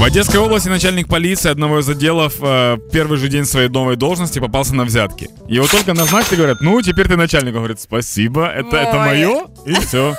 В Одесской области начальник полиции одного из отделов э, первый же день своей новой должности попался на взятки. Его только назначили, говорят, ну, теперь ты начальник. Он говорит, спасибо, это, это Ой. мое, и все.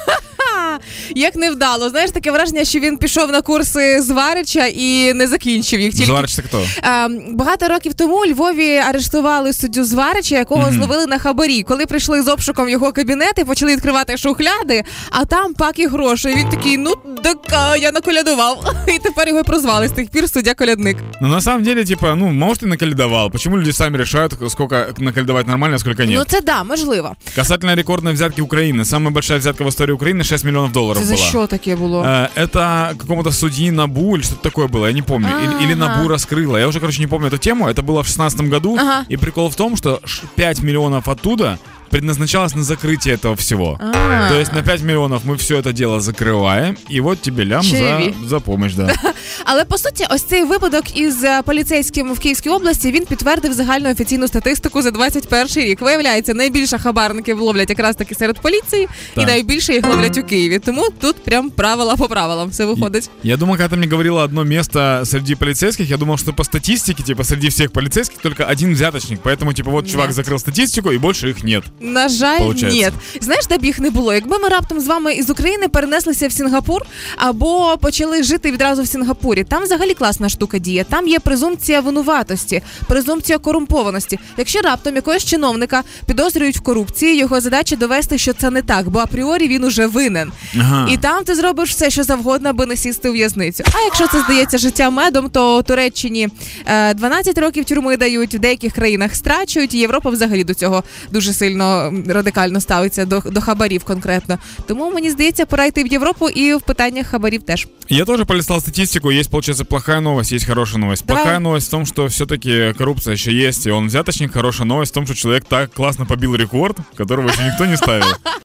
Як невдало, знаєш, таке враження, що він пішов на курси зварича і не закінчив їх. Тільки Зварич, це хто? Е, багато років тому у Львові арештували суддю Зварича, якого зловили на хабарі. Коли прийшли з обшуком його кабінет і почали відкривати шухляди, а там паки грошей. Він такий, ну так а, я наколядував. І тепер його прозвали з тих пір суддя колядник. Ну, на самом деле, типа, ну, может, и наколедовал. Почему люди сами решают, сколько наколедовать нормально, а сколько Ну це да, можливо. Касательно рекордной взятки Украины. Самая большая взятка в истории Украины 6 миллионов долларов Це за была. що таке було? Э, Это какому-то судьи Набу или что-то такое было, я не помню. Или, или Ага. Набу раскрыла. Я уже, короче, не помню эту тему. Это было в 16 году. Ага. И прикол в том, что ш- 5 миллионов оттуда предназначалось на закрытие этого всего. А. То есть на 5 миллионов мы все это дело закрываем, и вот тебе лям за, Чаеві. за помощь, да. Але по суті, ось цей випадок із е, поліцейським в Київській області він підтвердив загальну офіційну статистику за 21 рік. Виявляється, найбільше хабарників ловлять якраз таки серед поліції, і Так. найбільше їх ловлять у Києві. Тому тут прям правила по правилам все виходить. Я думал, когда ты мне говорила одно место среди полицейских, я думал, что по статистике, типа, среди всех полицейских только один взяточник. Поэтому, типа, вот чувак Нет. закрыл статистику, и больше их нет. На жаль, Получається. ні. Знаєш, де б їх не було? Якби ми раптом з вами із України перенеслися в Сінгапур або почали жити відразу в Сінгапурі, там взагалі класна штука діє. Там є презумпція винуватості, презумпція корумпованості. Якщо раптом якогось чиновника підозрюють в корупції, його задача довести, що це не так, бо апріорі він уже винен. Ага. І там ти зробиш все, що завгодно, аби не сісти у в'язницю. А якщо це здається життя медом, то Туреччині е, 12 років тюрми дають, в деяких країнах страчують. І Європа взагалі до цього дуже сильно м, радикально ставиться до, до хабарів конкретно. Тому мені здається, пора йти в Європу і в питаннях хабарів теж. Я тоже полистал статистику. Есть, получается, плохая новость, есть хорошая новость. Давай. Плохая новость в том, что все-таки коррупция еще есть, и он взяточник. Хорошая новость в том, что человек так классно побил рекорд, которого еще никто не ставил.